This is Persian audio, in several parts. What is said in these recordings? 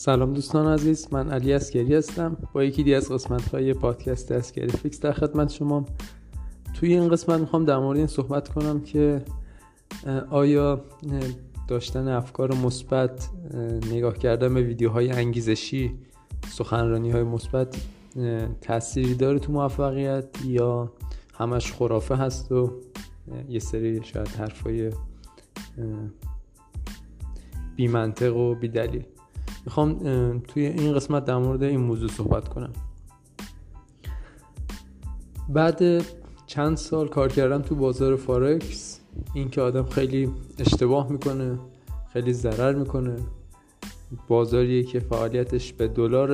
سلام دوستان عزیز من علی عسکری هستم. با یکی دیگه از قسمت های پادکست عسکری FX در خدمت شما. توی این قسمت می‌خوام در مورد این صحبت کنم که آیا داشتن افکار مثبت نگاه کردن به ویدیوهای انگیزشی سخنرانی های مثبت تأثیری داره تو موفقیت یا همش خرافه هست و یه سری شاید حرفای بی منطق و بی دلیل می‌خوام توی این قسمت در مورد این موضوع صحبت کنم. بعد چند سال کار کردم تو بازار فارکس این که آدم خیلی اشتباه می‌کنه خیلی ضرر می‌کنه. بازاریه که فعالیتش به دلار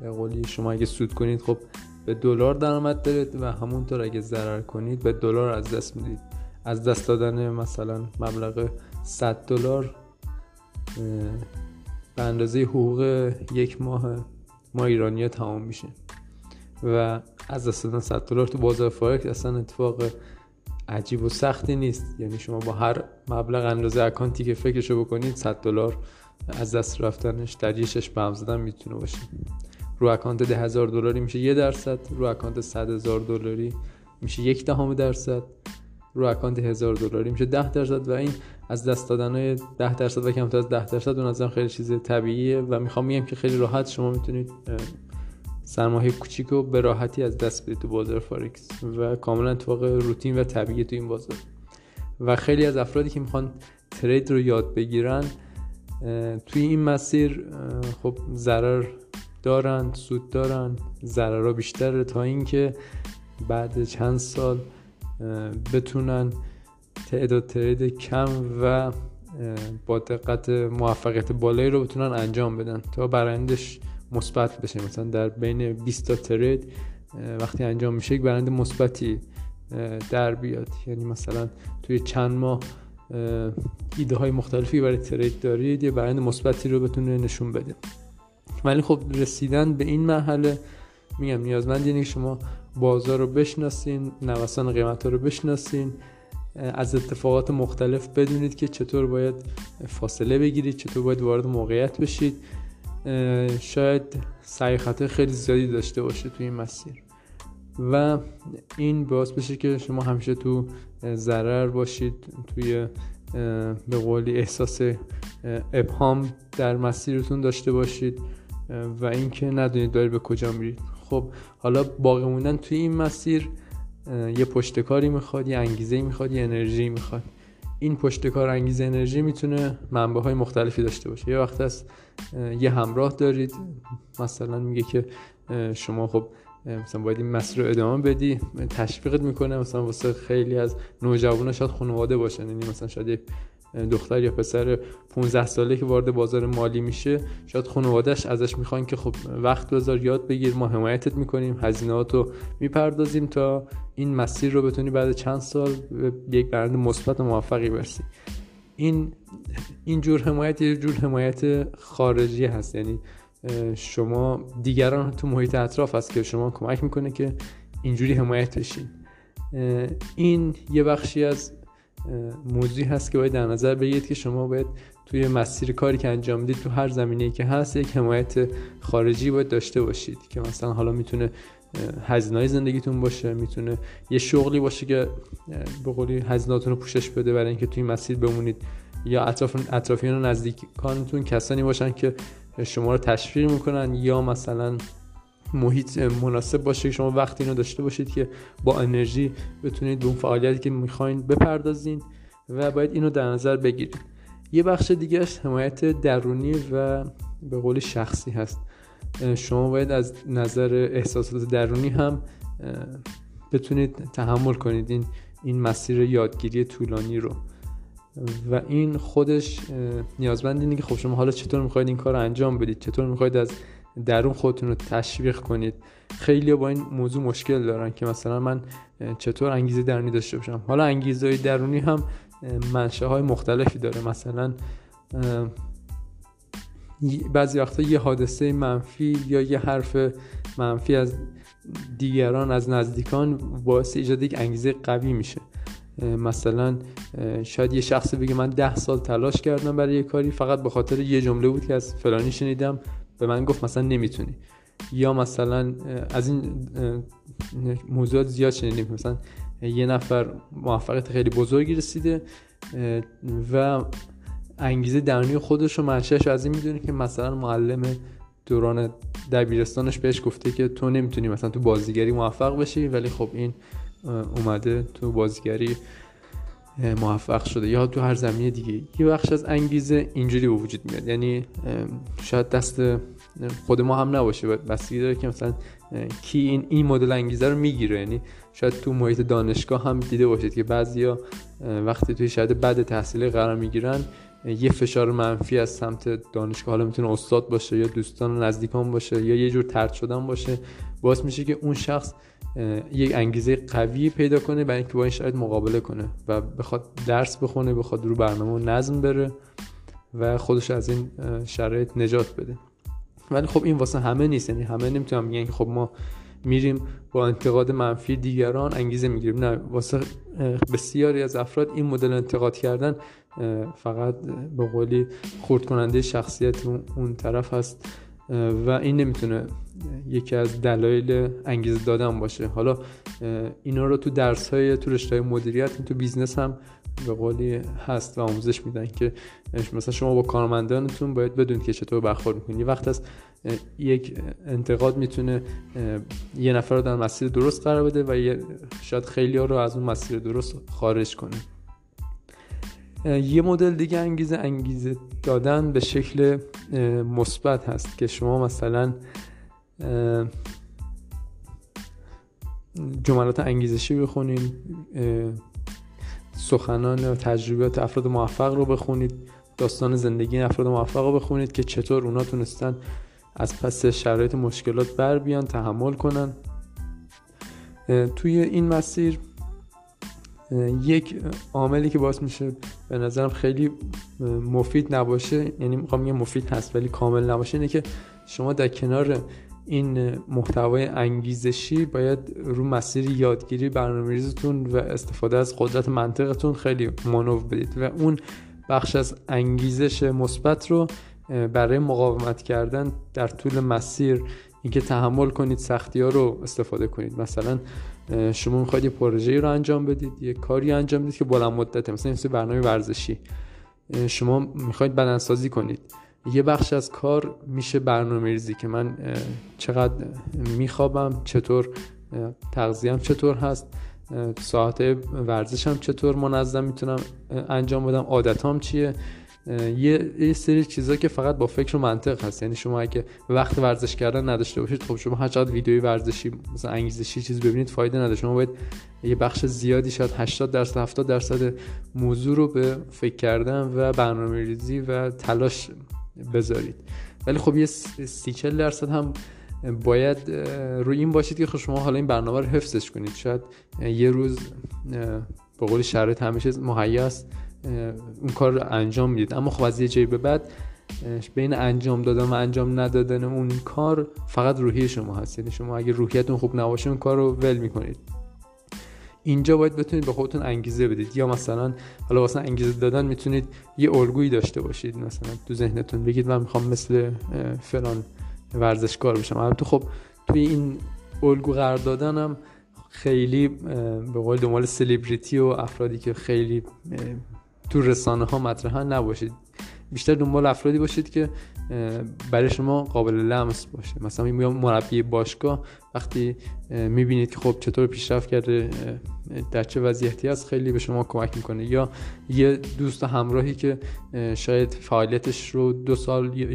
به قولی شما اگه سود کنید خب به دلار درآمد دارید و همونطور اگه ضرر کنید به دلار از دست می‌دید. از دست دادن مثلا مبلغ 100 دلار به اندازه حقوق یک ماه ما ایرانی تمام میشه. و از دادن 100 دلار تو بازار فارکس اصلا اتفاق عجیب و سختی نیست. یعنی شما با هر مبلغ اندازه account ی که فکرشو بکنید 100 دلار از دست رفتنش در یه به زدن می‌تونه باشه. رو account ده هزار دلاری میشه یه درصد رو account صد دلاری میشه یک دهم درصد. رو اکانت هزار دلاری میشه. ده درصد و این از دست دادن های ده درصد و کمتر از ده درصد به نظرم خیلی چیز طبیعیه و می‌خوام میگم که خیلی راحت شما می‌تونید سرمایه کوچیک رو به راحتی از دست بدید تو بازار فارکس و کاملا اتفاق روتین و طبیعی تو این بازار. و خیلی از افرادی که می‌خوان ترید رو یاد بگیرن توی این مسیر خب ضرر دارن سود دارن ضررها بیشتره تا اینکه بعد چند سال بتونن تعداد ترید کم و با دقت موفقیت بالایی رو بتونن انجام بدن تا برندش مثبت بشه. مثلا در بین 20 تا ترید وقتی انجام میشه یک برند مثبتی در بیاد. یعنی مثلا توی چند ماه ایده های مختلفی برای ترید دارید یه برند مثبتی رو بتونه نشون بده. ولی خب رسیدن به این مرحله میگم نیازمند اینه شما بازار رو بشناسین نوسان قیمت رو بشناسین. از اتفاقات مختلف بدونید که چطور باید فاصله بگیرید چطور باید وارد موقعیت بشید. شاید سعی خطر خیلی زیادی داشته باشه توی این مسیر. و این باعث بشه که شما همیشه تو ضرر باشید توی به قولی احساس ابهام در مسیرتون داشته باشید. و اینکه ندونید دارید به کجا میرید. خب حالا باقی موندن توی این مسیر یه پشتکاری می‌خواد یه انگیزه می‌خواد یه انرژی می‌خواد. این پشتکار انگیزه انرژی می‌تونه منبع های مختلفی داشته باشه. یه وقت از یه همراه دارید. مثلا میگه که شما خب مثلا باید این مسیر رو ادامه بدی تشویقت می‌کنه مثلا واسه خیلی از نوجوانا شاید خانواده باشن. یعنی مثلا شاید دختر یا پسر 15 ساله که وارد بازار مالی میشه شاید خانوادهش ازش می‌خوان که خب وقت بذار یاد بگیر ما حمایتت می‌کنیم هزینهات رو می‌پردازیم تا این مسیر رو بتونی بعد چند سال به یک برند مثبت و موفقی برسی. این این جور حمایت یه جور حمایت خارجی هست. یعنی شما دیگران تو محیط اطراف هست که شما کمک می‌کنه که اینجوری حمایت بشین. این یه بخشی از موضوعی هست که باید در نظر بگیرید که شما باید توی مسیر کاری که انجام می‌دید تو هر زمینه که هست یک حمایت خارجی باید داشته باشید که مثلا حالا می‌تونه هزینه زندگیتون باشه می‌تونه یه شغلی باشه که به قولی رو پوشش بده برای اینکه توی مسیر بمونید. یا اطراف اطرافیان و نزدیکانتون کسانی باشن که شما رو تشویق می‌کنن یا مثلا محیط مناسب باشه که شما وقتی اینو داشته باشید که با انرژی بتونید به اون فعالیتی که می‌خواین بپردازین و باید اینو در نظر بگیرید. یه بخش دیگهش حمایت درونی و به قول شخصی هست. شما باید از نظر احساسات درونی هم بتونید تحمل کنید این این مسیر یادگیری طولانی رو. و این خودش نیازمند اینه که خب شما حالا چطور می‌خواید این کار رو انجام بدید؟ چطور می‌خواید از درون خودتون رو تشویق کنید. خیلی با این موضوع مشکل دارن که مثلا من چطور انگیزه درونی داشته باشم؟ حالا انگیزه های درونی هم منشه های مختلفی داره. مثلا بعضی وقتا یه حادثه منفی یا یه حرف منفی از دیگران از نزدیکان باعث ایجاد یک انگیزه قوی میشه. مثلا شاید یه شخصی بگه من ده سال تلاش کردم برای یه کاری فقط به خاطر یه جمله بود که از فلانی شنیدم. به من گفت مثلا نمی‌تونی. یا مثلا از این موضوعات زیاد شنیدیم. مثلا یه نفر موفقیت خیلی بزرگی رسیده و انگیزه درونی خودش رو منشهش از این می‌دونه که مثلا معلم دوران دبیرستانش بهش گفته که تو نمی‌تونی مثلا تو بازیگری موفق بشی ولی خب این اومده تو بازیگری موفق شده یا تو هر زمینه دیگه. یه بخش از انگیزه اینجوری به وجود میاد. یعنی شاید دست خود ما هم نباشه. بستگی داره که مثلا کی این این مدل انگیزه رو می‌گیره. یعنی شاید تو محیط دانشگاه هم دیده باشید که بعضیا وقتی توی شاید بعد تحصیلی قرار می‌گیرن یه فشار منفی از سمت دانشگاه حالا می‌تونه استاد باشه یا دوستان نزدیکان باشه یا یه جور ترد شدن باشه باعث میشه که اون شخص یک انگیزه قوی پیدا کنه برای اینکه با این شرایط مقابله کنه و بخواد درس بخونه بخواد رو برنامه نظم بره و خودش از این شرایط نجات بده. ولی خب این واسه همه نیست یعنی همه نمی‌تونن بگن که خب ما میریم با انتقاد منفی دیگران انگیزه می‌گیریم. نه واسه بسیاری از افراد این مدل انتقاد کردن فقط به قولی خورد کننده شخصیت اون طرف هست و این نمی‌تونه یکی از دلایل انگیزه دادن باشه. حالا اینا رو تو درس های تو رشته مدیریت تو بیزنس هم به قولی هست و آموزش میدن که مثلا شما با کارمندانتون باید بدونید که چطور برخورد می‌کنید. وقت از یک انتقاد می‌تونه یه نفر رو در مسیر درست قرار بده و شاید خیلی ها رو از اون مسیر درست خارج کنه. یه مدل دیگه انگیزه انگیزه دادن به شکل مثبت هست که شما مثلا جملات انگیزشی بخونید سخنان و تجربیات افراد موفق رو بخونید داستان زندگی افراد موفق رو بخونید که چطور اونا تونستن از پس شرایط مشکلات بر بیان تحمل کنن. توی این مسیر یک عاملی که باعث میشه به نظرم خیلی مفید نباشه یعنی می‌خوام مفید هست ولی کامل نباشه اینه که شما در کنار این محتوای انگیزشی باید رو مسیر یادگیری برنامه‌ریزتون و استفاده از قدرت منطقتون خیلی مانور بدید و اون بخش از انگیزش مثبت رو برای مقاومت کردن در طول مسیر اینکه تحمل کنید سختی ها رو استفاده کنید. مثلا شما می‌خواید یه پروژه رو انجام بدید یه کاری انجام بدید که بلند مدته مثلا مثل برنامه ورزشی. شما می‌خواید بدنسازی کنید. یه بخش از کار میشه برنامه ریزی که من چقدر میخوابم چطور تغذیم چطور هست ساعت ورزشم چطور منظم می‌تونم انجام بدم عادتام چیه؟ یه،, سری چیزا که فقط با فکر و منطق هست. یعنی شما اگه وقت ورزش کردن نداشته باشید خب شما هر چقدر ویدیوی ورزشی مثلا انگیزشی چیز ببینید فایده نداره. شما باید یه بخش زیادی شاید 80 درصد 70 درصد موضوع رو به فکر کردن و برنامه ریزی و تلاش بذارید. ولی خب یه سی چل درصد هم باید روی این باشید که خب شما حالا این برنامه رو حفظش کنید. شاید یه روز به قول شرایط همیشه مهیا است اون کار رو انجام می‌دید. اما خب از یه جایی به بعد بین انجام دادن و انجام ندادن اون کار فقط روحی شما هست. یعنی شما اگه روحیتون خوب نباشه اون کار رو ول می‌کنید. اینجا باید بتونید به خودتون انگیزه بدید. یا مثلا حالا واسه انگیزه دادن می‌تونید یه الگویی داشته باشید. مثلا تو ذهنتون بگید من می‌خوام مثل فلان ورزشکار بشم. البته خب توی این الگو قرار دادنم خیلی به قول دنبال سلیبریتی و افرادی که خیلی تو رسانه ها مطرحن نباشید. بیشتر دنبال افرادی باشید که برای شما قابل لمس باشه. مثلا میگم مربی باشگاه وقتی می‌بینید که خب چطور پیشرفت کرده در چه وضعیتی هست خیلی به شما کمک می‌کنه. یا یه دوست همراهی که شاید فعالیتش رو دو سال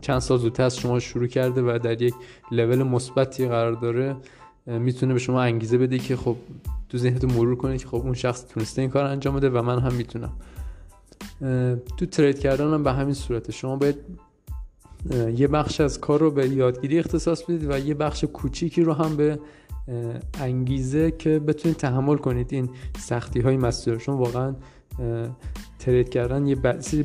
چند سال زودتر از شما شروع کرده و در یک لول مثبتی قرار داره می‌تونه به شما انگیزه بده که خب تو ذهنتون مرور کنه که خب اون شخص تونسته این کار انجام بده و من هم می‌تونم. تو ترید کردن هم به همین صورته. شما باید یه بخش از کار رو به یادگیری اختصاص بدید و یه بخش کوچیکی رو هم به انگیزه که بتونید تحمل کنید. این سختی های مسئول چون واقعا ترید کردن یه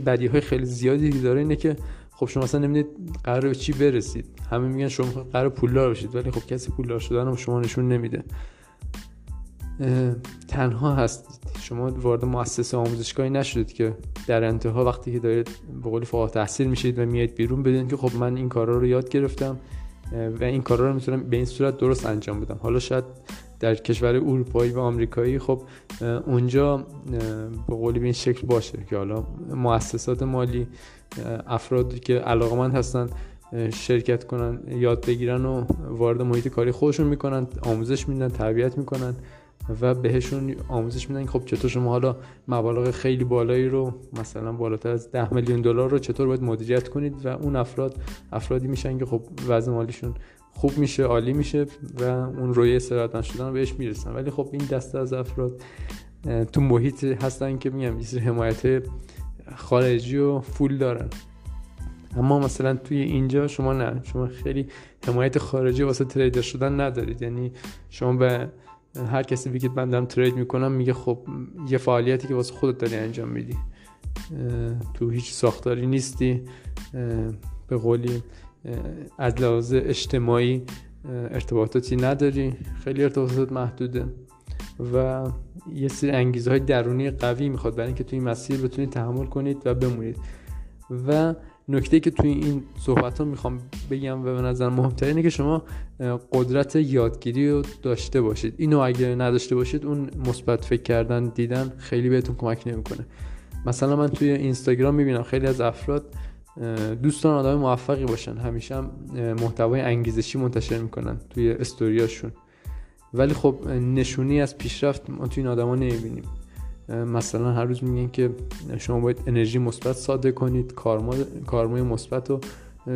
بدی های خیلی زیادی داره اینه که خب شما اصلا نمی‌دید قرار به چی برسید. همه میگن شما قرار پولدار بشید ولی خب کسی پولدار شدن رو شما نشون نمیده. تنها هستید. شما وارد مؤسسه آموزشگاهی نشدید که در انتها وقتی که دارید به قولی فوق تحصیل میشید و میاد بیرون بدونید که خب من این کارا رو یاد گرفتم و این کارا رو می‌تونم به این صورت درست انجام بدم. حالا شاید در کشور اروپایی و آمریکایی خب اونجا به قولی به این شکل باشه که حالا مؤسسات مالی افرادی که علاقمند هستن شرکت کنن یاد بگیرن و وارد محیط کاری خودشون می‌کنن آموزش میدن تربیت می‌کنن. و بهشون آموزش میدن خب چطور شما حالا مبالغ خیلی بالایی رو مثلا بالاتر از 10 میلیون دلار رو چطور باید مدیریت کنید و اون افراد افرادی میشن که خب وضع مالیشون خوب میشه عالی میشه و اون روی ثروتمند شدن بهش می‌رسن. ولی خب این دسته از افراد تو محیط هستن که میگم یه حمایت خارجی و فول دارن. اما مثلا توی اینجا شما نه شما خیلی حمایت خارجی واسه تریدر شدن ندارید. یعنی شما به هر کسی بگید من دارم ترید می‌کنم میگه خب یه فعالیتی که واسه خودت داری انجام میدی. تو هیچ ساختاری نیستی. به قولی از لحاظ اجتماعی ارتباطاتی نداری. خیلی ارتباطات محدوده. و یه سری انگیزه های درونی قوی می‌خواد برای اینکه توی این مسیر بتونید تحمل کنید و بمونید. و نکته که توی این صحبت ها می‌خوام بگم و به نظر مهمتر اینه که شما قدرت یادگیری رو داشته باشید. اینو اگه نداشته باشید اون مثبت فکر کردن دیدن خیلی بهتون کمک نمی‌کنه. مثلا من توی اینستاگرام می‌بینم خیلی از افراد دوستان آدم موفقی باشن. همیشه هم محتوای انگیزشی منتشر می‌کنن توی استوریاشون. ولی خب نشونی از پیشرفت ما توی این آدما نمی‌بینیم. مثلا هر روز میگن که شما باید انرژی مثبت ساده کنید کارمای مثبت رو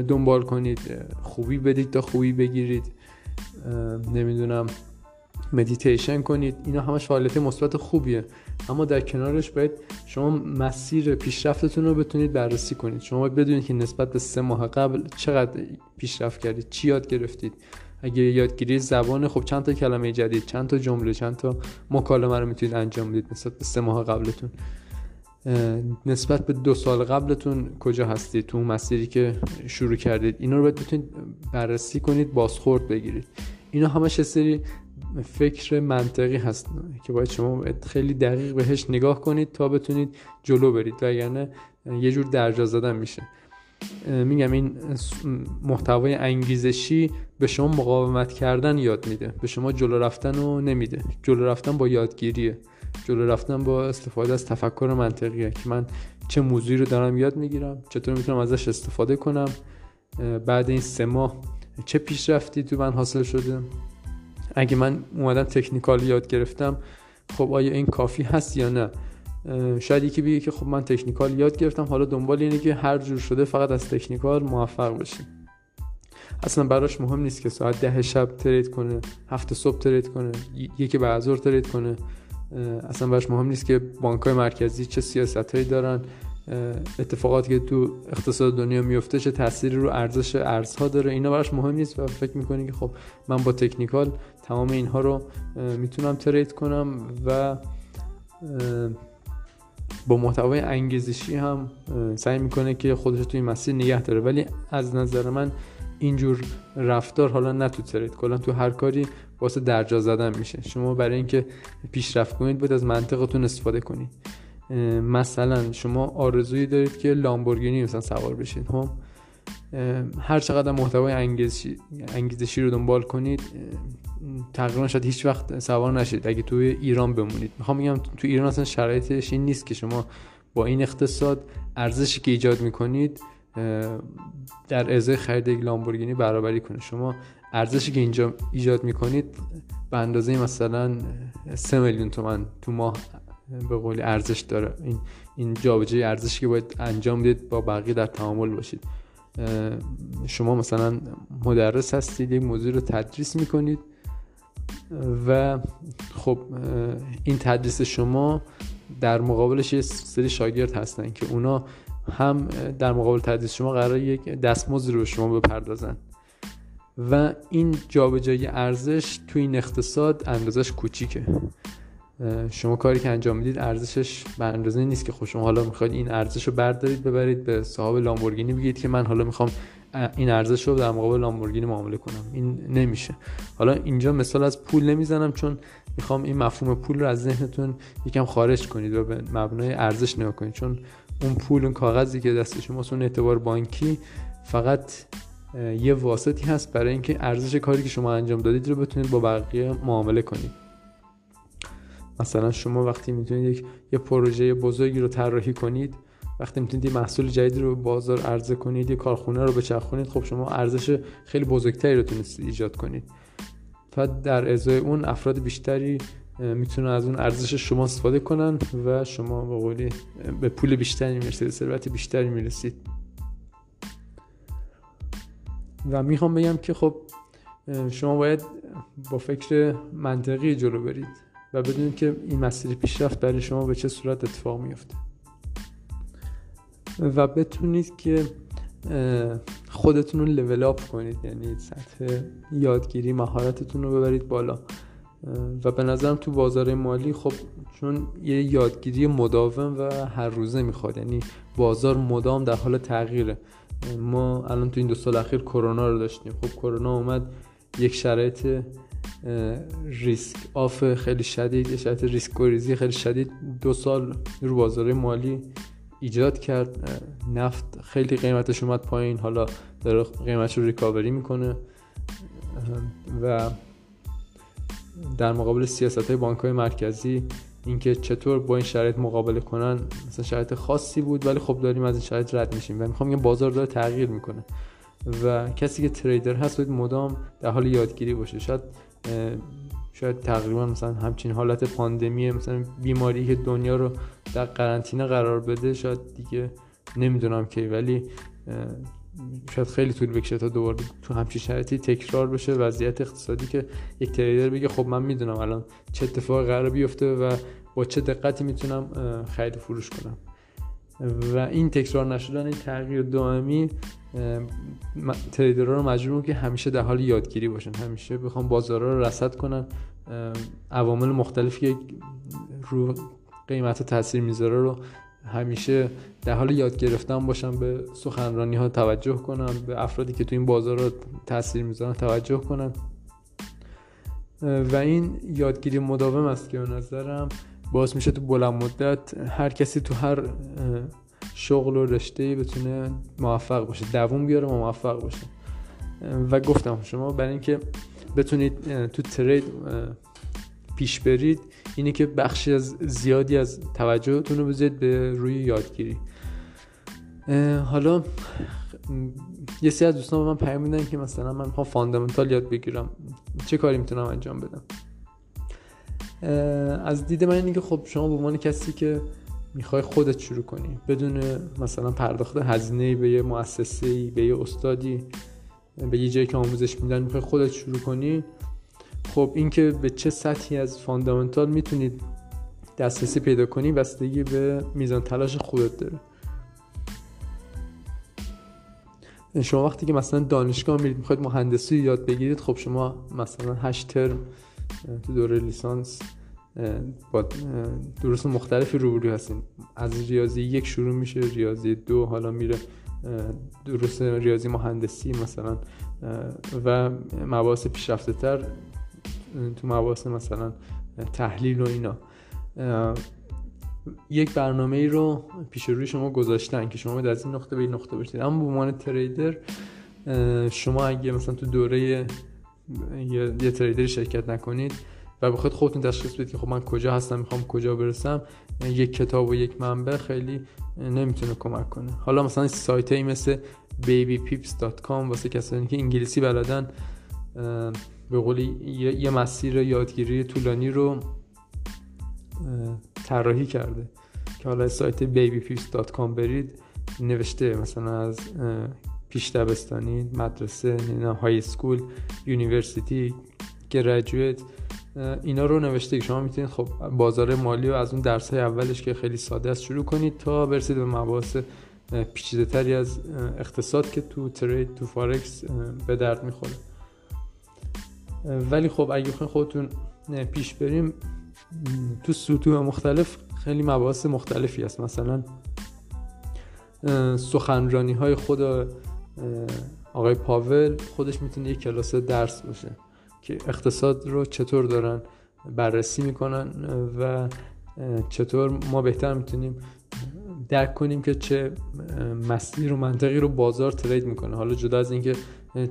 دنبال کنید خوبی بدید تا خوبی بگیرید نمی‌دونم مدیتیشن کنید اینا همش فعالیت مثبت خوبیه. اما در کنارش باید شما مسیر پیشرفتتون رو بتونید بررسی کنید. شما باید بدونید که نسبت به سه ماه قبل چقدر پیشرفت کردید چی یاد گرفتید. اگه یادگیری زبان خب چند تا کلمه جدید چند تا جمله چند تا مکالمه رو می‌تونید انجام بدید نسبت به سه ماه قبلتون. نسبت به دو سال قبلتون کجا هستید؟ تو مسیری که شروع کردید؟ اینا رو باید بتونید بررسی کنید بازخورد بگیرید. اینا همش سری فکر منطقی هست که باید شما خیلی دقیق بهش نگاه کنید تا بتونید جلو برید وگرنه یه جور درجا زدن میشه. میگم این محتوای انگیزشی به شما مقاومت کردن یاد میده. به شما جلو رفتن رو نمیده. جلو رفتن با یادگیریه. جلو رفتن با استفاده از تفکر منطقیه که من چه موضوعی رو دارم یاد می‌گیرم چطور می‌تونم ازش استفاده کنم. بعد این سه ماه چه پیشرفتی تو من حاصل شده؟ اگه من اومدم تکنیکال یاد گرفتم خب آیا این کافی هست یا نه؟ شاید یکی بگه که خب من تکنیکال یاد گرفتم. حالا دنبال اینه که هر جور شده فقط از تکنیکال موفق بشیم اصلا براش مهم نیست که ساعت ده شب ترید کنه هفته صبح ترید کنه یکی بعد ظهر ترید کنه. اصلا براش مهم نیست که بانک های مرکزی چه سیاست هایی دارن اتفاقاتی که تو اقتصاد دنیا میفته چه تأثیری رو ارزش ارزها داره. اینا براش مهم نیست و فکر می‌کنی که خب من با تکنیکال تمام اینها رو می‌تونم ترید کنم و با محتوای انگیزشی هم سعی می‌کنه که خودش تو این مسیر نگه داره. ولی از نظر من اینجور رفتار حالا نه تو ترید کلا تو هر کاری واسه درجا زدن میشه. شما برای اینکه پیشرفت کنید باید از منطقتون استفاده کنید. مثلا شما آرزویی دارید که لامبورگینی مثلا سوار بشید خب؟ هر چقدر محتوای انگیزشی, انگیزشی رو دنبال کنید تقریبا شاید هیچ وقت سوار نشید. اگه توی ایران بمونید. می‌خوام بگم تو ایران اصلا شرایطش این نیست که شما با این اقتصاد ارزشی که ایجاد می‌کنید در ازای خرید یک لامبورگینی برابری کنه شما ارزشی که اینجا ایجاد می‌کنید به اندازه مثلا 3 میلیون تومن تو ماه به قولی ارزش داره. این این جابجایی ارزشی که باید انجام بدید با بقیه در تعامل باشید. شما مثلا مدرس هستید یک موضوع رو تدریس می‌کنید و خب این تدریس شما در مقابلش یه سری شاگرد هستن که اونا هم در مقابل تدریس شما قرار یک دستمزد رو شما بپردازن. و این جابجایی ارزش تو این اقتصاد اندازش کوچیکه. شما کاری که انجام می‌دید ارزشش به اندازه نیست که خب شما حالا می‌خواید این ارزش رو بردارید ببرید به صاحب لامبورگینی بگید که من حالا می‌خوام این ارزش رو در مقابل لامبورگینی معامله کنم. این نمیشه. حالا اینجا مثال از پول نمی‌زنم چون می‌خوام این مفهوم پول رو از ذهنتون یکم خارج کنید و به مبنای ارزش نگاه کنید. چون اون پول اون کاغذی که دست شماست اون اعتبار بانکی فقط یه واسطی هست برای اینکه ارزش کاری که شما انجام دادید رو بتونید با بقیه معامله کنید. مثلا شما وقتی می‌تونید یک یه پروژه بزرگی رو طراحی کنید وقتی می‌تونید یه محصول جدید رو به بازار عرضه کنید یه کارخونه رو بچرخونید خب شما ارزش خیلی بزرگتری رو تونستید ایجاد کنید. و در ازای اون افراد بیشتری می‌تونن از اون ارزش شما استفاده کنن و شما به قولی به پول بیشتری می‌رسید ثروت بیشتری می‌رسید. و می‌خوام بگم که خب شما باید با فکر منطقی جلو برید. و بدونید که این مسیر پیشرفت برای شما به چه صورت اتفاق میفته و بتونید که خودتون رو level up کنید یعنی سطح یادگیری مهارتتون رو ببرید بالا. و به نظرم تو بازار مالی خب چون یه یادگیری مداوم و هر روزه می‌خواد یعنی بازار مدام در حال تغییره. ما الان تو این دو سال اخیر کرونا رو داشتیم. خب کرونا اومد یک شرایط risk off خیلی شدید شرایط ریسک گریزی خیلی شدید دو سال رو بازار مالی ایجاد کرد. نفت خیلی قیمتش اومد پایین حالا داره قیمتش رو ریکاوری می‌کنه. و در مقابل سیاست های بانک های مرکزی اینکه چطور با این شرایط مقابله کنن مثلا شرایط خاصی بود ولی خب داریم از این شرایط رد میشیم. و می‌خوام یه بازار داره تغییر می‌کنه. و کسی که تریدر هست باید مدام در حال یادگیری باشه. شاید شاید تقریبا مثلا همچین حالت پاندمی مثلا بیماری که دنیا رو در قرنطینه قرار بده شاید دیگه نمی‌دونم کی. ولی شاید خیلی طول بکشه تا دوباره تو همچین شرایطی تکرار بشه. وضعیت اقتصادی که یک تریدر بگه خب من می‌دونم الان چه اتفاق قرار بیفته و با چه دقتی می‌تونم خرید فروش کنم. و این تکرار نشدن این تغییر دائمی تریدرها رو مجبور که همیشه در حال یادگیری باشن. همیشه بخوام بازارها رو رصد کنن عوامل مختلفی که رو قیمت تاثیر می‌ذاره رو همیشه در حال یاد گرفتن باشم به سخنرانی ها توجه کنم به افرادی که تو این بازار رو تاثیر می‌ذارن توجه کنم. و این یادگیری مداوم است که به نظرم باعث میشه تو بلند مدت هر کسی تو هر شغل و رشته بتونه موفق باشه دووم بیاره و موفق باشه و گفتم شما برای اینکه بتونید تو ترید پیش برید اینه که بخشی از زیادی از توجهتون رو بذارید به روی یادگیری. حالا یه سری از دوستان من پیام میدن که مثلا من می‌خوام فاندامنتال یاد بگیرم. چه کاری می‌تونم انجام بدم؟ از دید من اینه که خب شما به عنوان کسی که می‌خوای خودت شروع کنی. بدون مثلا پرداخت هزینه به یه مؤسسه به یه استادی به یه جایی که آموزش میدن می‌خوای خودت شروع کنی. خب اینکه به چه سطحی از فاندامنتال می‌تونید دسترسی پیدا کنی بستگی به میزان تلاش خودت داره. شما وقتی که مثلا دانشگاه میرید می‌خواید مهندسی یاد بگیرید خب شما مثلا هشت ترم تو دوره لیسانس با درست مختلفی روبرو هستین از ریاضی یک شروع میشه ریاضی دو حالا میره درست ریاضی مهندسی مثلا و مباحث پیشرفته تر تو مباحث مثلا تحلیل و اینا. یک برنامه ای رو پیش روی شما گذاشتن که شما از این نقطه به این نقطه بشید اما به عنوان تریدر شما اگه مثلا تو دوره یه تریدری شرکت نکنید و بخواید خودتون تشخیص بدید که خب من کجا هستم می‌خوام کجا برسم. یک کتاب و یک منبع خیلی نمی‌تونه کمک کنه. حالا مثلا سایت هایی مثل babypips.com واسه کسانی که انگلیسی بلدن به قولی یه مسیر یادگیری طولانی رو طراحی کرده که حالا سایت babypips.com برید. نوشته مثلا از پیش دبستانی مدرسه high school university graduate اینا رو نوشته که شما می‌تونید خب بازار مالی و از اون درس های اولش که خیلی ساده است شروع کنید تا برسید به مباحث پیچیده تری از اقتصاد که تو ترید تو فارکس به درد می‌خوره. ولی خب اگه خودتون پیش بریم تو سطوح مختلف خیلی مباحث مختلفی هست. مثلا سخنرانی های خود آقای پاول خودش می‌تونه یک کلاس درس باشه. که اقتصاد رو چطور دارن بررسی می‌کنن و چطور ما بهتر می‌تونیم درک کنیم که چه مسیر و منطقی رو بازار ترید می‌کنه. حالا جدا از اینکه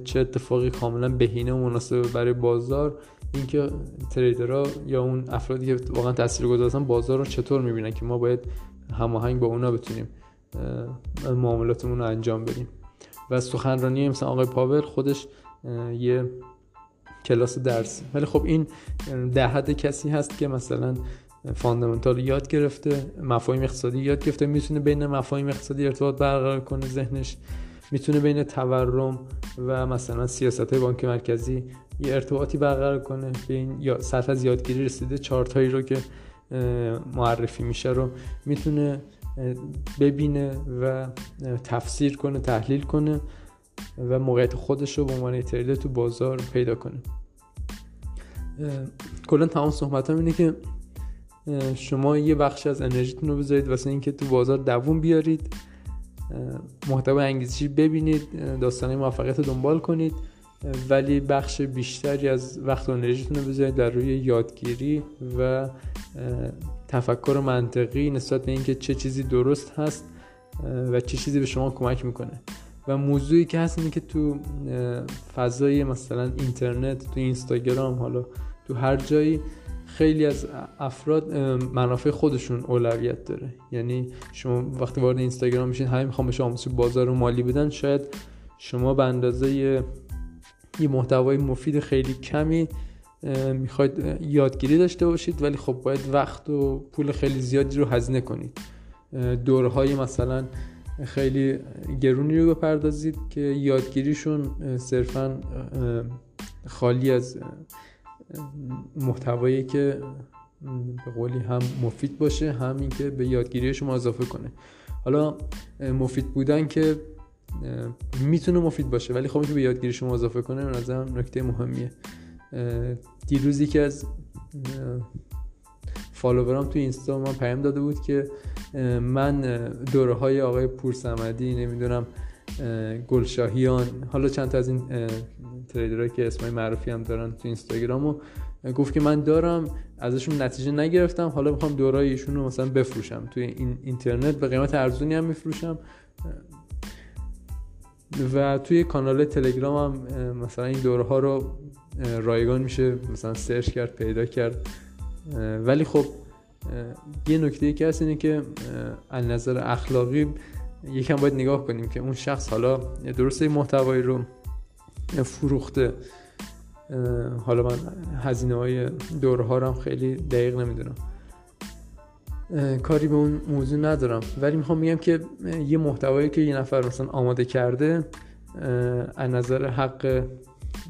چه اتفاقی کاملا بهینه و مناسبه برای بازار اینکه تریدرها یا اون افرادی که واقعا تاثیر گذارن بازار رو چطور می‌بینن که ما باید هماهنگ با اونا بتونیم معاملاتمون رو انجام بدیم. و سخنرانی مثلا آقای پاول خودش یه کلاس درسی ولی خب این در حد کسی هست که مثلا fundamental یاد گرفته مفاهیم اقتصادی یاد گرفته می‌تونه بین مفاهیم اقتصادی ارتباط برقرار کنه ذهنش. می‌تونه بین تورم و مثلا سیاست های بانک مرکزی یه ارتباطی برقرار کنه. به این یا سطح از یادگیری رسیده چارت هایی رو که معرفی میشه رو می‌تونه ببینه و تفسیر کنه تحلیل کنه. و موقعیت خودش رو به عنوان تریدر تو بازار پیدا کنه. کلا تمام صحبت هم اینه که شما یه بخش از انرژیتون رو بذارید واسه اینکه تو بازار دووم بیارید. محتوای انگیزشی ببینید داستانه موفقیت رو دنبال کنید. ولی بخش بیشتری از وقت و انرژیتون رو بذارید در روی یادگیری و تفکر منطقی نسبت به اینکه چه چیزی درست هست و چه چیزی به شما کمک می‌کنه. و موضوعی که هست اینه که تو فضای مثلا اینترنت تو اینستاگرام حالا تو هر جایی خیلی از افراد منافع خودشون اولویت داره. یعنی شما وقتی وارد اینستاگرام میشین همین می‌خوام به شما بازار رو مالی بدن شاید شما به اندازه یه محتوای مفید خیلی کمی می‌خواید یادگیری داشته باشید ولی خب باید وقت و پول خیلی زیادی رو هزینه کنید. دورهای مثلا خیلی گرونی رو بپردازید که یادگیریشون صرفا خالی از محتوایی که به قولی هم مفید باشه هم اینکه به یادگیری شما اضافه کنه. حالا مفید بودن که می‌تونه مفید باشه ولی خب اینکه به یادگیری شما اضافه کنه به نظرم نکته مهمیه. دیروزی که از فالوورام تو اینستا من پیام داده بود که من دوره های آقای پورسمدی نمی‌دونم گلشاهیان حالا چند تا از این تریدرهایی که اسمای معروفی هم دارن تو اینستاگرام و گفت که من دارم ازشون نتیجه نگرفتم حالا می‌خوام دورای ایشون رو مثلا بفروشم. توی این اینترنت به قیمت ارزونی هم میفروشم. و توی کانال تلگرام هم مثلا این دوره ها رو رایگان میشه مثلا سرچ کرد پیدا کرد. ولی خب یه نکته که هست اینه که از نظر اخلاقی یکم باید نگاه کنیم که اون شخص حالا درسته محتوایی رو فروخته. حالا من هزینه های دوره ها رو خیلی دقیق نمی‌دونم. کاری به اون موضوع ندارم. ولی می‌خوام بگم که یه محتوایی که یه نفر مثلا آماده کرده از نظر حق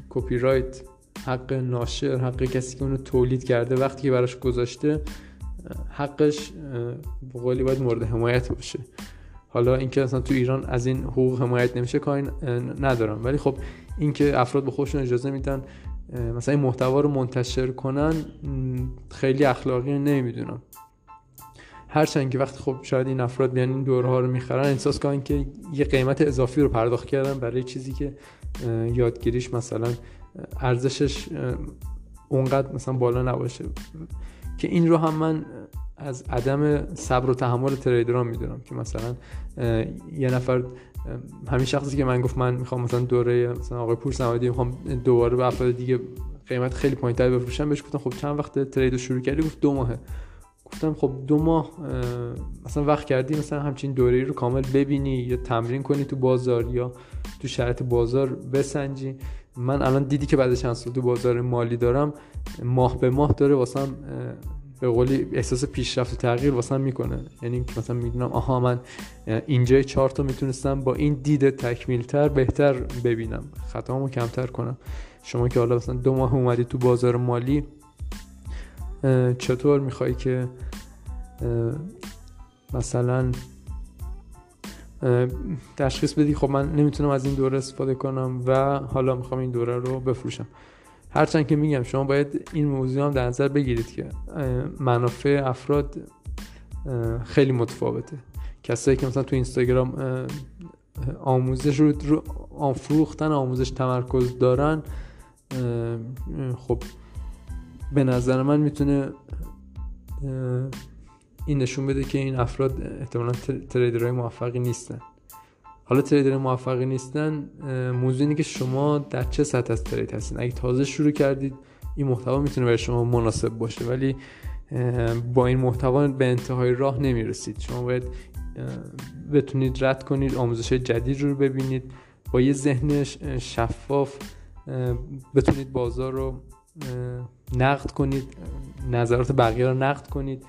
کپی رایت حق ناشر حق کسی که اونو تولید کرده وقتی که براش گذاشته حقش به قولی باید مورد حمایت باشه. حالا اینکه اصلا تو ایران از این حقوق حمایت نمیشه کاری ندارم. ولی خب اینکه افراد به خودشون اجازه میدن مثلا این محتوا رو منتشر کنن خیلی اخلاقی نمی‌دونم. هرچند که وقتی خب شاید این افراد بیان این دوره ها رو می‌خرن احساس کنن که یه قیمت اضافی رو پرداخت کردن برای چیزی که یادگیریش مثلا ارزشش اونقدر مثلا بالا نباشه. که این رو هم من از عدم صبر و تحمل تریدران می‌دونم که مثلا یه نفر همین شخصی که من گفت من می‌خوام مثلا دوره مثلا آقای پور سمادی می‌خوام دوباره به افراد دیگه قیمت خیلی پایینتر بفروشم بهش گفتم خب چند وقت ترید رو شروع کردی؟ گفت دو ماهه. گفتم خب دو ماه مثلا وقت کردی مثلا همچین دوره رو کامل ببینی یا تمرین کنی تو بازار یا تو شرط بازار بسنجی. من الان دیدی که بعد چند سال تو بازار مالی دارم ماه به ماه داره واسم به قولی احساس پیشرفت و تغییر واسم می‌کنه. یعنی مثلا می‌دونم آها من اینجای چارت رو می‌تونستم با این دید تکمیل تر بهتر ببینم. خطامو کمتر کنم. شما که حالا مثلا دو ماه اومدی تو بازار مالی چطور می‌خوای که مثلا تشخیص بدی. خب من نمی‌تونم از این دوره استفاده کنم و حالا می‌خوام این دوره رو بفروشم. هرچند که میگم شما باید این موضوع هم در نظر بگیرید که منافع افراد خیلی متفاوته. کسایی که مثلا تو اینستاگرام آموزش رو, رو آموزش تمرکز دارن خب به نظر من می‌تونه این نشون بده که این افراد احتمالا تریدرهای موفقی نیستن. حالا تریدر موفقی نیستن موضوع اینه که شما در چه سطح از ترید هستین؟ اگه تازه شروع کردید این محتوا می‌تونه برای شما مناسب باشه ولی با این محتوا به انتهای راه نمی‌رسید. شما باید بتونید رد کنید آموزش جدید رو ببینید با یه ذهن شفاف بتونید بازار رو نقد کنید نظرات بقیه رو نقد کنید.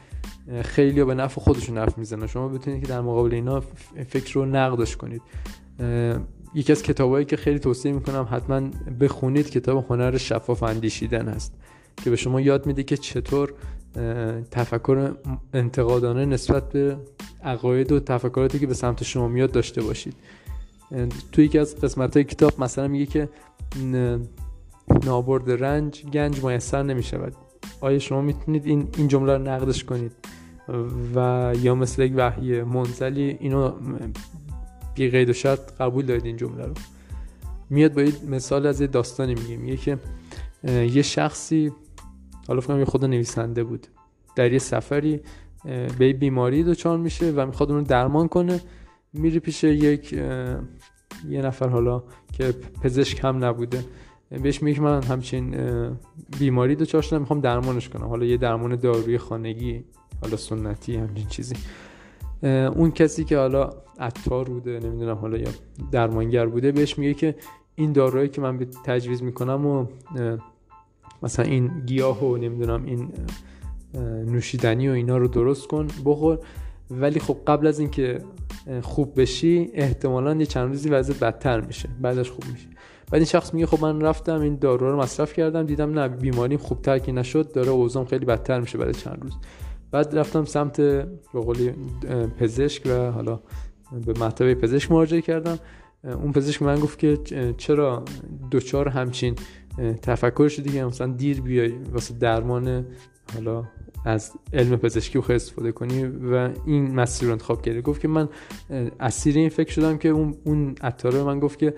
خیلی به نفع خودشون حرف می‌زنن. شما بتونید که در مقابل اینا فکر رو نقدش کنید. یکی از کتابایی که خیلی توصیه می‌کنم حتما بخونید کتاب هنر شفاف اندیشیدن هست که به شما یاد میده که چطور تفکر انتقادانه نسبت به عقاید و تفکراتی که به سمت شما میاد داشته باشید. توی یکی از قسمت های کتاب مثلا میگه که نابرد رنج گنج میسر نمی شود آیا شما می‌تونید این این جمله رو نقدش کنید؟ و یا مثل یک وحی منزلی اینو بی قید و شرط قبول دارید این جمله رو؟ میاد با مثال از یه داستانی میگه. میگه که یه شخصی حالا فکرم یه خود نویسنده بود در یه سفری به بیماری دچار میشه و می‌خواد اون رو درمان کنه. میره پیش یک یه نفر حالا که پزشک هم نبوده. بهش میگه من همچین بیماری دچار شدم می‌خوام درمانش کنم. حالا یه درمان داروی خانگی حالا سنتی همچین چیزی. اون کسی که حالا عطار بوده نمی‌دونم حالا یا درمانگر بوده بهش میگه که این دارویی که من تجویز می‌کنم و مثلا این گیاه و نمی‌دونم این نوشیدنی و اینا رو درست کن بخور. ولی خب قبل از اینکه خوب بشی احتمالا یه چند روزی وضع بدتر میشه. بعدش خوب میشه. بعد این شخص میگه خب من رفتم این دارو رو مصرف کردم دیدم نه بیماریم خوبتر که نشد داره اوزام خیلی بدتر میشه بعد چند روز. بعد رفتم سمت به قولی پزشک و حالا به مطبع پزشک مراجعه کردم. اون پزشک من گفت که چرا دوچار همچین تفکر شدی که مثلا دیر بیای واسه درمان حالا از علم پزشکی خیلی استفاده کنی و این مسیر رو انتخاب کردی. گفت که من اسیر این فکر شدم که اون اون عطاره من گفت که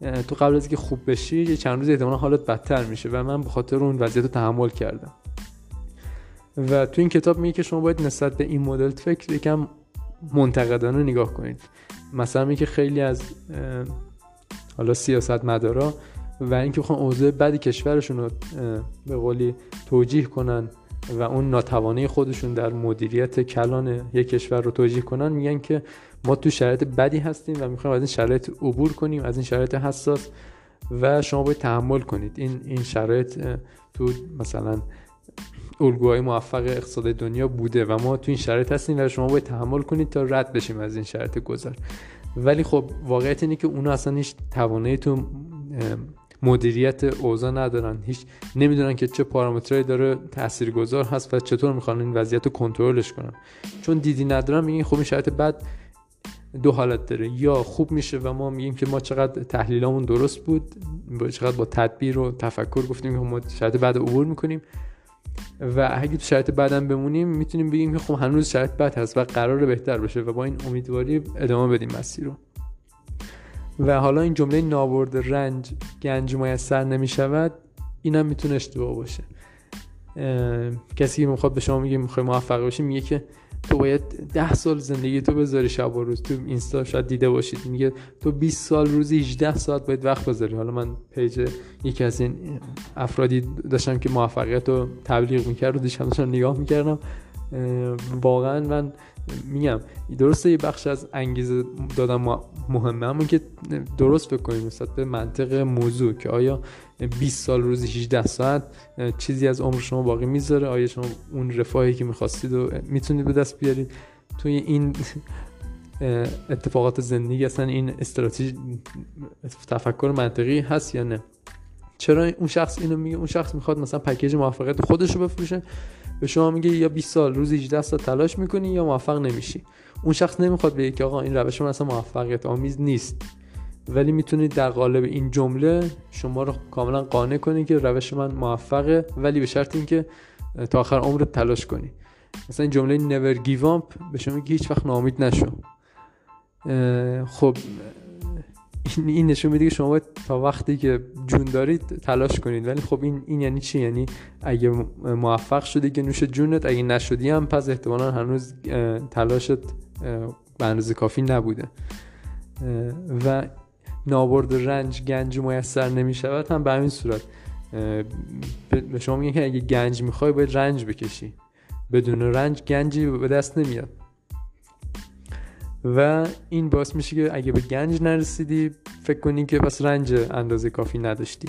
تو قبل از اینکه خوب بشی یه چند روز احتمالا حالت بدتر میشه و من به خاطر اون وضعیت رو تحمل کردم. و تو این کتاب میگه که شما باید نسبت به این مدل فکر یکم منتقدانه نگاه کنید. مثلا میگه خیلی از حالا سیاست مدارا و اینکه بخوان اوضاع بدی کشورشون رو به قولی توجیه کنن و اون ناتوانی خودشون در مدیریت کلان یک کشور رو توجیه کنن میگن که ما تو شرایط بدی هستیم و می‌خوایم از این شرایط عبور کنیم از این شرایط حساس و شما باید تحمل کنید. این این شرایط تو مثلا الگوهای موفق اقتصاد دنیا بوده و ما تو این شرایط هستیم و شما باید تحمل کنید تا رد بشیم از این شرایط گذر. ولی خب واقعیت اینه که اونا اصلا هیچ توانایی تو مدیریت اوضاع ندارن. هیچ نمی‌دونن که چه پارامترهایی داره تاثیرگذار هست و چطور می‌خوان این وضعیت رو کنترلش کنن. چون دیدی ندارن میگن خب این شرایط بعد دو حالت داره. یا خوب میشه و ما میگیم که ما چقدر تحلیلامون درست بود چقدر با تدبیر و تفکر گفتیم که ما شرایط بعد عبور می‌کنیم. و اگه تو شرایط بعدم بمونیم می‌تونیم بگیم که خب هنوز شرایط بد هست و قرار بهتر بشه و با این امیدواری ادامه بدیم مسیر رو. و حالا این جمله نابرد رنج گنج میسر نمی شود اینم می‌تونه اشتباه باشه. کسی که می‌خواد به شما میگه می‌خوای موفق باشی میگه که تو باید ده سال زندگی تو بذاری شب و روز تو اینستا شاید دیده باشید. میگه تو 20 سال روزی 18 ساعت باید وقت بذاری. حالا من پیج یکی از این افرادی داشتم که موفقیت رو تبلیغ می‌کرد و دیشب داشتم نگاه می‌کردم. واقعا من میگم درسته یه بخش از انگیزه دادم مهمه اما که درست بکنیم نسبت به منطق موضوع که آیا 20 سال روزی 18 ساعت چیزی از عمر شما باقی می‌ذاره؟ آیا شما اون رفاهی که می‌خواستید و می‌تونید به دست بیارید؟ توی این اتفاقات زندگی اصلا این استراتژی تفکر منطقی هست یا نه؟ چرا اون شخص اینو میگه؟ اون شخص می‌خواد مثلا پکیج موفقیت خودش رو بفروشه؟ به شما میگه یا 20 سال روز 18 ساعت تلاش می‌کنی یا موفق نمیشی؟ اون شخص نمی‌خواد بگه که آقا این روش من اصلا موفقیت آمیز نیست. ولی می‌تونید در قالب این جمله شما رو کاملا قانع کنی که روش من موفقه ولی به شرط اینکه تا آخر عمرت تلاش کنی. مثلا این جمله never give up به شما میگه هیچ وقت ناامید نشو. خب این نشون میده که شما تا وقتی که جون دارید تلاش کنید. ولی خب این این یعنی چی؟ یعنی اگه موفق شدی که نوش جونت اگه نشدی هم پس احتمالا هنوز تلاشت به اندازه کافی نبوده. و نابرد رنج گنج میسر نمی شود هم به همین صورت. به شما میگن که اگه گنج می‌خوای باید رنج بکشی. بدون رنج گنجی به دست نمیاد. و این باعث میشه که اگه به گنج نرسیدی فکر کنی که پس رنج اندازه کافی نداشتی.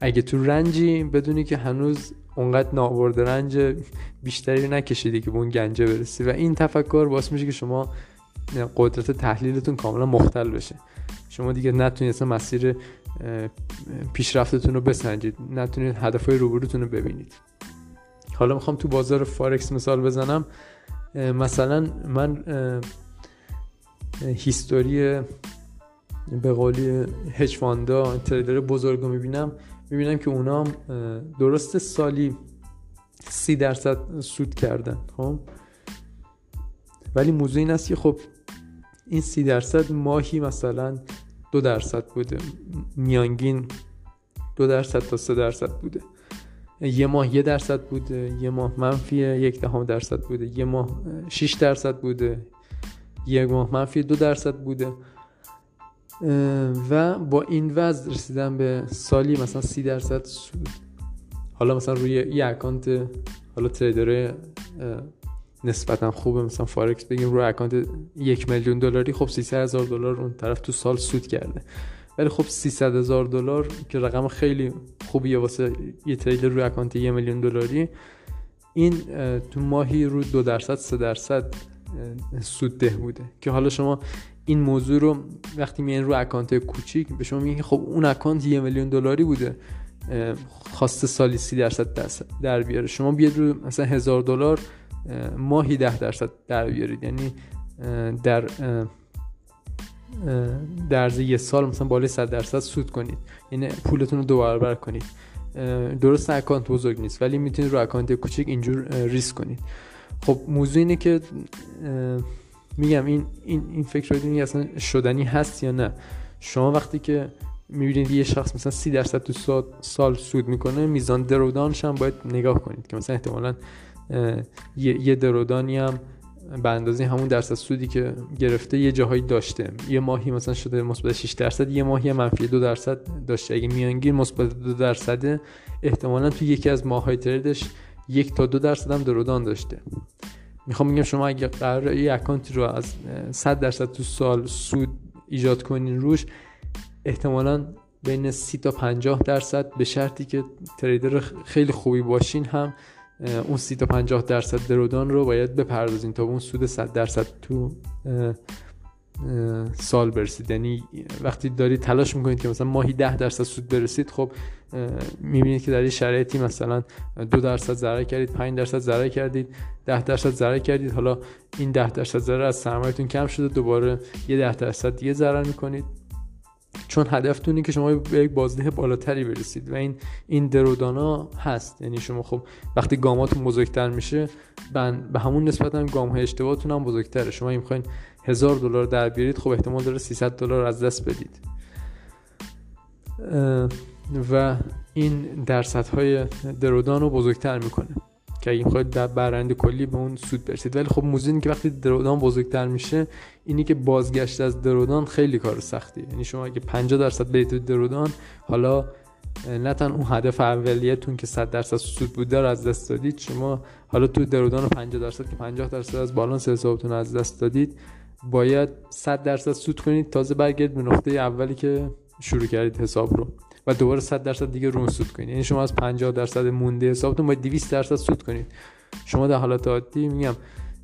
اگه تو رنجی بدونی که هنوز اونقدر نابرد رنج بیشتری نکشیدی که به اون گنجه برسی. و این تفکر باعث میشه که شما قدرت تحلیلتون کاملا مختل بشه. شما دیگه نتونید اصلا مسیر پیشرفتتون رو بسنجید. نتونید هدفهای روبروتون رو ببینید. حالا می‌خوام تو بازار فارکس مثال بزنم. مثلا من هیستوری به قولی هج فاندا تریدر بزرگ رو می‌بینم. می‌بینم که اونا درست سالی سی درصد سود کردن خب؟ ولی موضوع این است که خب این سی درصد ماهی مثلا دو درصد بوده میانگین دو درصد تا سه درصد بوده. یه ماه یه درصد بوده یه ماه منفی یک دهم درصد بوده یه ماه 6 درصد بوده یک ماه منفی دو درصد بوده. و با این وضع رسیدن به سالی مثلا سی درصد سود. حالا مثلا روی یه اکانت حالا تریدر نسبتا خوبه. مثلا فارکس بگیم روی اکانت یک میلیون دلاری خب 300 هزار دلار اون طرف تو سال سود کرده. ولی خب 300 هزار دلار که رقم خیلی خوبیه واسه یه تریدر روی اکانت یه میلیون دلاری این تو ماهی رو دو درصد سه درصد سود ده بوده. که حالا شما این موضوع رو وقتی میان رو اکانت کوچیک به شما میگن خب اون اکانت یه میلیون دلاری بوده خواسته سالی سی درصد در بیاره. شما بیاد رو مثلا هزار دلار ماهی ده درصد در بیارید. یعنی در در یه سال مثلا بالای 100 درصد سود کنید. یعنی پولتون رو دو برابر کنید. درست اکانت بزرگ نیست ولی می‌تونید رو اکانت کوچیک اینجور ریسک کنید. خب موضوع اینه که میگم این این این فکر رو اصلا شدنی هست یا نه. شما وقتی که می‌بینید یه شخص مثلا سی درصد تو سال سود می‌کنه میزان drawdown ش هم باید نگاه کنید که مثلا احتمالا یه درودانی هم به اندازه همون درصد سودی که گرفته یه جاهایی داشته. یه ماهی مثلا شده مثبت 6 درصد یه ماهی منفی 2 درصد داشته. اگه میانگین مثبت 2 درصد احتمالا تو یکی از ماهای تریدش یک تا دو درصد هم درودان داشته. می‌خوام بگم شما اگه قرار یه اکانتی رو از 100 درصد تو سال سود ایجاد کنین روش احتمالا بین 30 تا 50 درصد به شرطی که تریدر خیلی خوبی باشین هم اون 30 تا 50 درصد درودان رو باید بپردازین تا اون سود 100 درصد تو سال برسید. یعنی وقتی دارید تلاش می‌کنید که مثلا ماهی 10 درصد سود برسید خب می‌بینید که در این شرایطی مثلا دو درصد ضرر کردید 5 درصد ضرر کردید 10 درصد ضرر کردید. حالا این 10 درصد ضرر از سرمایه‌تون کم شده دوباره یه 10 درصد دیگه ضرر می‌کنید. چون هدفتون که شما به یک بازده بالاتری برسید و این این درودانا هست. یعنی شما خب وقتی گاماتون بزرگتر میشه به همون نسبت هم گام های اشتباهتون هم بزرگتره. شما این می‌خواین هزار دلار در بیارید خب احتمال داره 300 دلار از دست بدید. و این درصدهای درودان رو بزرگتر می‌کنه که اگه می‌خواید در برنده کلی به اون سود برسید. ولی خب موضوع که وقتی درودان بزرگتر میشه اینی که بازگشت از درودان خیلی کار سختی. یعنی شما اگه 50 درصد برید درودان حالا نه تن اون هدف اولیتون که 100 درصد سود بود رو از دست دادید شما حالا تو درودان 50 درصد که 50 درصد از بالانس حسابتون از دست دادید باید 100 درصد سود کنید تازه برگردید به نقطه اولی که شروع کردید حساب رو. و دوباره 100 درصد دیگه رو سود کنید. یعنی شما از 50 درصد مونده حسابتون باید 200 درصد سود کنید. شما در حالت عادی میگم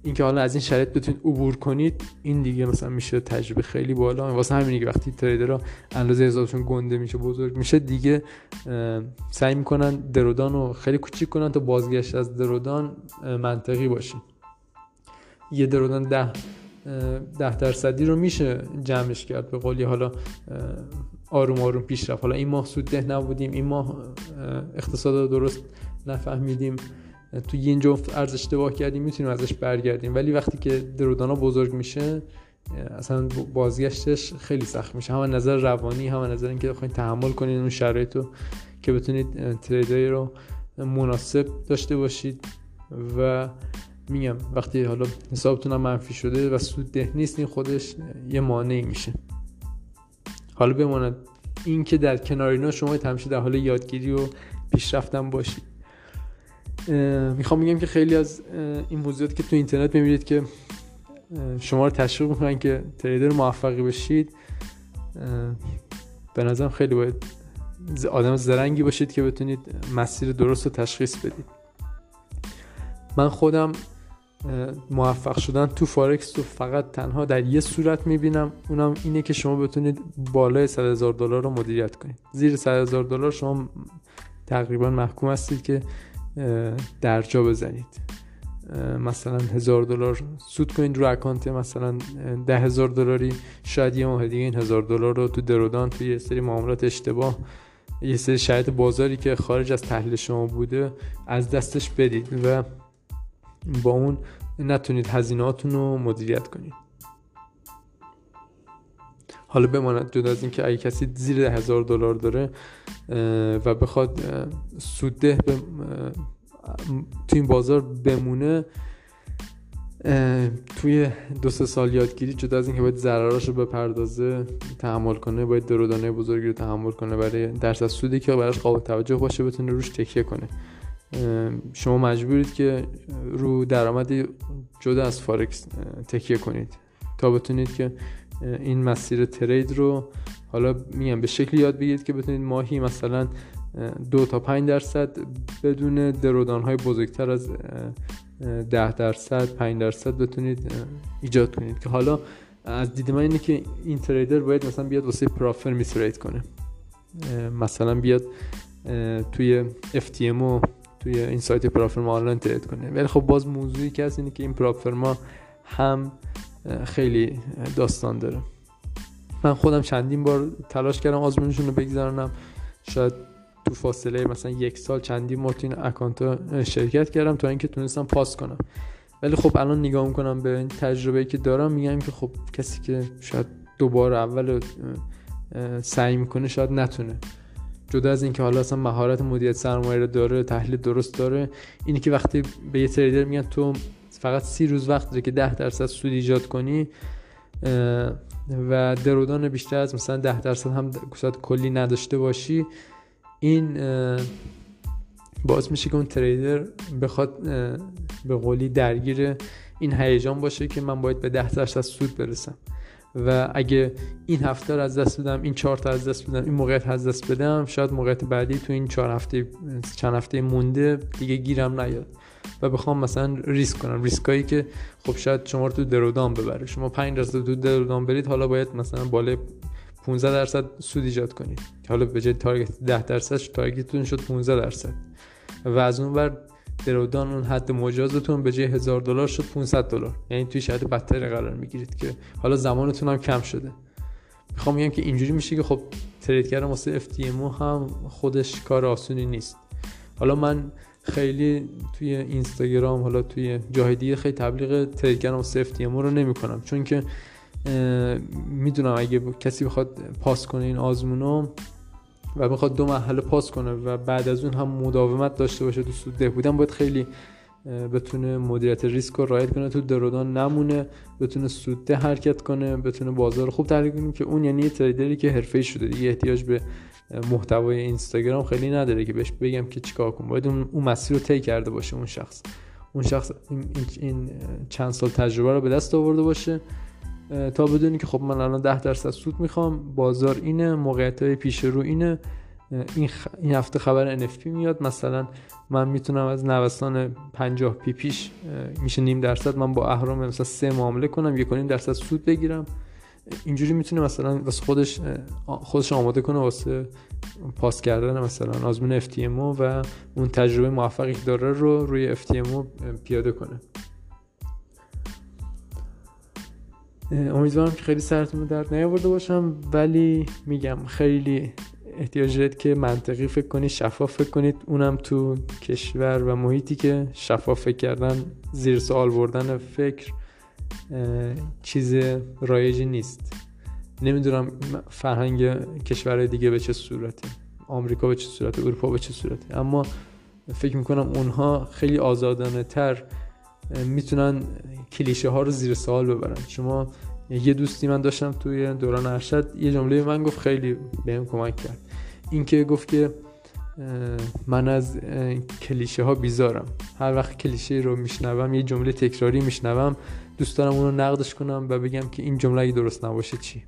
اینکه حالا از این شرایط بتونید عبور کنید این دیگه مثلا میشه تجربه خیلی بالا. واسه همینه که وقتی تریدرها اندازه حسابشون گنده میشه بزرگ میشه دیگه سعی می‌کنن درودان رو خیلی کوچیک کنن تا بازگشت از درودان منطقی باشه یه درودان ده ده درصدی رو میشه جمعش کرد به قولی حالا آروم آروم پیش رفت. حالا این ماه سود ده نبودیم این ماه اقتصاد رو درست نفهمیدیم. تو این جفت ارز اشتباه کردیم می‌تونیم ازش برگردیم. ولی وقتی که درودانا بزرگ میشه اصلا بازگشتش خیلی سخت میشه. هم نظر روانی هم نظر اینکه بخواید تحمل کنید اون شرایط رو که بتونید تریدایی رو مناسب داشته باشید. و میگم وقتی حالا حسابتون هم منفی شده و سود ده نیست این خودش یه مانعی میشه. حالا بماند. این که در کنار اینا شما همیشه در حال یادگیری و پیشرفتن باشید. می‌خوام بگم که خیلی از این موضوعات که تو اینترنت می‌بینید که شما رو تشویق می‌کنن که تریدر موفقی بشید به نظرم خیلی باید آدم زرنگی باشید که بتونید مسیر درست رو تشخیص بدید. من خودم موفق شدن تو فارکس رو فقط تنها در یه صورت می‌بینم. اونم اینه که شما بتونید بالای 100 هزار دلار رو مدیریت کنید. زیر 100 هزار دلار شما تقریبا محکوم هستید که درجا بزنید. مثلا هزار دلار سود کنید رو اکانت مثلا ده هزار دلاری. شاید یه ماه دیگه این هزار دلار رو تو درودان تو یه سری معاملات اشتباه یه سری شرایط بازاری که خارج از تحلیل شما بوده از دستش بدید. و با اون نتونید هزینهاتون رو مدیریت کنید. حالا بماند جدا از اینکه اگه کسی زیر هزار دلار داره و بخواد سودده به تو این بازار بمونه توی دو سه سال یادگیری جدا از اینکه باید ضرراش رو بپردازه تحمل کنه باید درودانه بزرگی رو تحمل کنه برای درصد سودی که براش قابل توجه باشه بتونه روش تکیه کنه. شما مجبورید که رو درآمدی جدا از فارکس تکیه کنید. تا بتونید که این مسیر ترید رو حالا میگم به شکلی یاد بگیرید که بتونید ماهی مثلا دو تا پنج درصد بدون درودان های بزرگتر از ده درصد پنج درصد بتونید ایجاد کنید. که حالا از دید من اینه که این تریدر باید مثلا بیاد واسه پرافر میترید کنه. مثلا بیاد توی FTM توی این سایت پرافرما آنلاین ترید کنه. ولی خب باز موضوعی که هست اینه که این پرافرما هم خیلی داستان داره. من خودم چندین بار تلاش کردم آزمونشون رو بگذارنم شاید تو فاصله مثلا یک سال چندین بار این اکانت شرکت کردم تا اینکه تونستم پاس کنم. ولی خب الان نگاه می‌کنم به این تجربه که دارم میگم که خب کسی که شاید دوبار اول سعی می‌کنه شاید نتونه. جدا از اینکه حالا اصلا مهارت مدیریت سرمایه رو داره تحلیل درست داره اینی که وقتی به یه تریدر میگن تو فقط سی روز وقت داره که ده درصد سود ایجاد کنی و درودان بیشتر از مثلا ده درصد هم کلی نداشته باشی این باعث میشه که اون تریدر بخواد به قولی درگیر این هیجان باشه که من باید به ده درصد سود برسم. و اگه این هفته رو از دست بدم این چهار تا از دست بدم این موقعیت از دست بدم شاید موقعیت بعدی تو این چهار هفته چند هفته مونده دیگه گیرم نیاد. و بخوام مثلا ریسک کنم. ریسکایی که خب شاید شما رو تو درودان ببره. شما 5 درصد تو درودان برید حالا باید مثلا بالای 15 درصد سود ایجاد کنید. حالا به جای تارگت 10 درصد تارگتتون شد 15 درصد. و از اون بر درودان اون حد مجازتون به جای 1000 دلار شد 500 دلار. یعنی توی شاید بدتر قرار می‌گیرید که حالا زمانتون هم کم شده. می‌خوام بگم که اینجوری میشه که خب ترید کردن واسه FTMO هم خودش کار آسونی نیست. حالا من خیلی توی اینستاگرام حالا توی جاهای دیگه خیلی تبلیغ ترید کردن واسه FTMO رو نمی‌کنم. چون که می‌دونم اگه کسی بخواد پاس کنه این آزمونو و بخواد دو مرحله پاس کنه و بعد از اون هم مداومت داشته باشه تو سود ده بودن باید خیلی بتونه مدیریت ریسک رو رعایت کنه تو درودان نمونه بتونه سود حرکت کنه بتونه بازار خوب تحلیل کنه که اون یعنی یه تریدری که حرفه‌ای شده دیگه. احتیاج به محتوای اینستاگرام خیلی نداره که بهش بگم که چیکار کن باید اون, مسیر رو طی کرده باشه اون شخص. اون شخص این چند سال تجربه رو به دست آورده باشه. تا بدونی که خب من الان 10 درصد سود می‌خوام بازار اینه موقعیت های پیش رو اینه. این, این هفته خبر NFT میاد. مثلا من می‌تونم از نوسان 50 پی پیش میشه نیم درصد. من با اهرام مثلا سه معامله کنم یک نیم درصد سود بگیرم. اینجوری می‌تونه مثلا واسه خودش خودش آماده کنه واسه پاس کردن مثلا آزمون FTMO و اون تجربه موفقی که داره رو روی FTMO پیاده کنه. امیدوارم که خیلی سرتون درد نیاورده باشم ولی میگم خیلی احتیاج دارید که منطقی فکر کنید شفاف فکر کنید. اونم تو کشور و محیطی که شفاف فکر کردن زیر سوال بردن فکر چیز رایجی نیست. نمی‌دونم فرهنگ کشورهای دیگه به چه صورته آمریکا به چه صورته اروپا به چه صورته. اما فکر می‌کنم اونها خیلی آزادانه تر می‌تونن کلیشه ها رو زیر سوال ببرن. شما یه دوستی من داشتم توی دوران ارشد یه جمله من گفت خیلی بهم کمک کرد. اینکه گفت که من از کلیشه ها بیزارم. هر وقت کلیشه رو میشنوم یه جمله تکراری میشنوم دوست دارم اون رو نقدش کنم و بگم که این جمله اگه درست نباشه چی.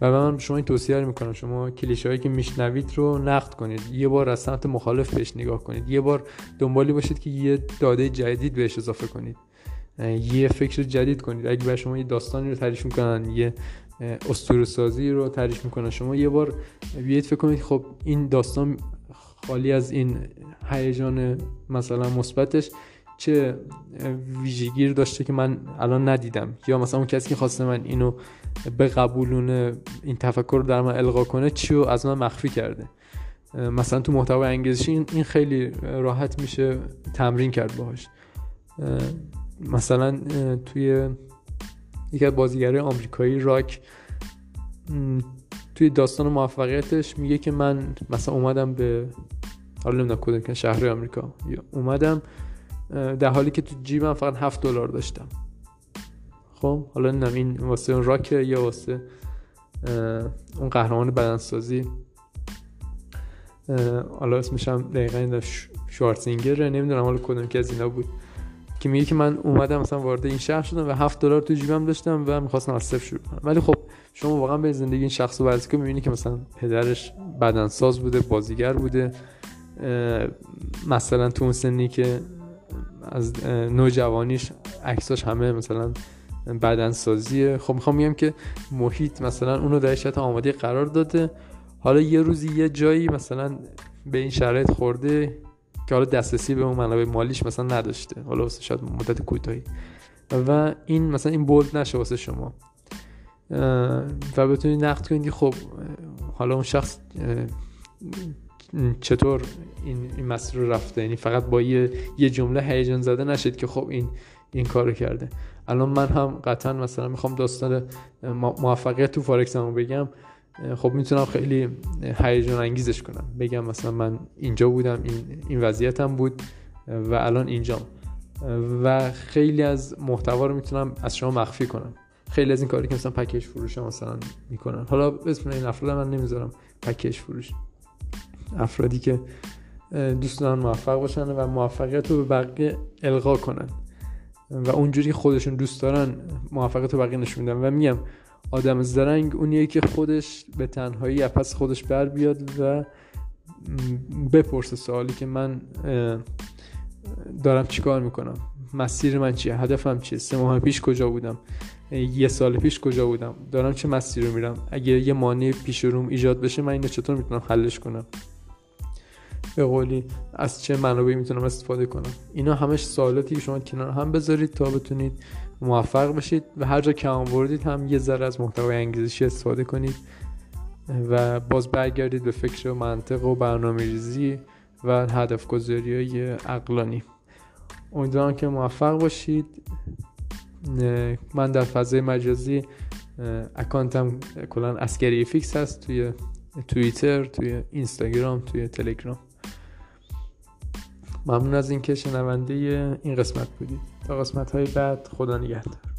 و من شما این توصیه رو می‌کنم. شما کلیشه هایی که میشنوید رو نقد کنید. یه بار از سمت مخالف بهش نگاه کنید. یه بار دنبالی باشید که یه داده جدید بهش اضافه کنید. یه فکر جدید کنید. اگه به شما یه داستانی رو تعریف می‌کنن یه اسطوره سازی رو تعریف می‌کنن شما یه بار بیاید فکر کنید خب این داستان خالی از این هیجان مثلا مثبتش چه ویژگی داشته که من الان ندیدم. یا مثلا اون کسی که خواسته من اینو به قبولونه این تفکر رو در من القا کنه چی رو از من مخفی کرده؟ مثلا تو محتوای انگیزشی این خیلی راحت میشه تمرین کرد باهاش. مثلا توی یکی از بازیگرای آمریکایی راک توی داستان موفقیتش میگه که من مثلا اومدم به حالا نمی‌دونم کدوم شهر آمریکا. اومدم در حالی که تو جیبم فقط 7 دلار داشتم. خب حالا نمی‌دونم این واسه اون راکه یا واسه اون قهرمان بدنسازی. حالا اسمش هم دقیقا شوارتزینگر نمی‌دونم حالا کدوم که از اینا بود. که میگه که من اومدم مثلا وارد این شهر شدم و هفت دلار تو جیبم داشتم و می‌خواستم از صفر شروع کنم. ولی خب شما واقعا به زندگی این شخص رو بررسی می‌بینی که مثلا پدرش بدنساز بوده بازیگر بوده. مثلا تو اون سنی که از نوجوانیش عکساش همه مثلا بدنسازیه. خب می‌خوام میگم که محیط مثلا اونو در شرط آماده قرار داده. حالا یه روزی یه جایی مثلا به این شرایط خورده که حالا دسترسی به اون منابع مالیش مثلا نداشته. حالا واسه شاید مدت کوتاهی. و این مثلا این بولد نشه واسه شما. و بتونید نقد کنید خب حالا اون شخص چطور این, این مسیر رو رفته. یعنی فقط با یه, یه جمله هیجان زده نشید که خب این این کارو کرده. الان من هم قطعا مثلا می‌خوام داستان موفقیت تو فارکس هم بگم. خب می‌تونم خیلی هیجان انگیزش کنم. بگم مثلا من اینجا بودم این این وضعیتم بود و الان اینجام. و خیلی از محتوا رو می‌تونم از شما مخفی کنم. خیلی از این کاری که مثلا پکیج فروش مثلا می‌کنن. حالا اسم این افراد من نمی‌ذارم. پکیج فروش. افرادی که دوست دارن موفق باشن و موفقیت رو به بقیه القا کنن. و اونجوری خودشون دوست دارن موفقیت رو بقیه نشون میدن. و میگم آدم زرنگ اونیه که خودش به تنهایی پس خودش بر بیاد و بپرسه سوالی که من دارم چیکار می‌کنم؟ مسیر من چیه؟ هدفم چیه؟ سه ماه پیش کجا بودم؟ یه سال پیش کجا بودم؟ دارم چه مسیر رو میرم؟ اگه یه مانع پیش روم ایجاد بشه من اینو چطور می‌تونم حلش کنم؟ به قولی از چه منابعی می‌تونم استفاده کنم. اینا همش سوالاتی که شما کنار هم بذارید تا بتونید موفق بشید و هر جا کم آوردید هم یه ذره از محتوای انگیزشی استفاده کنید و باز برگردید به فکر و منطق و برنامه ریزی و هدف گذاری های عقلانی امیدوارم که موفق باشید. من در فضای مجازی اکانتم کلا Askari FX هست توی توییتر توی اینستاگرام توی تلگرام. ممنون از اینکه شنونده این قسمت بودید. تا قسمت های بعد خدا نگهدار.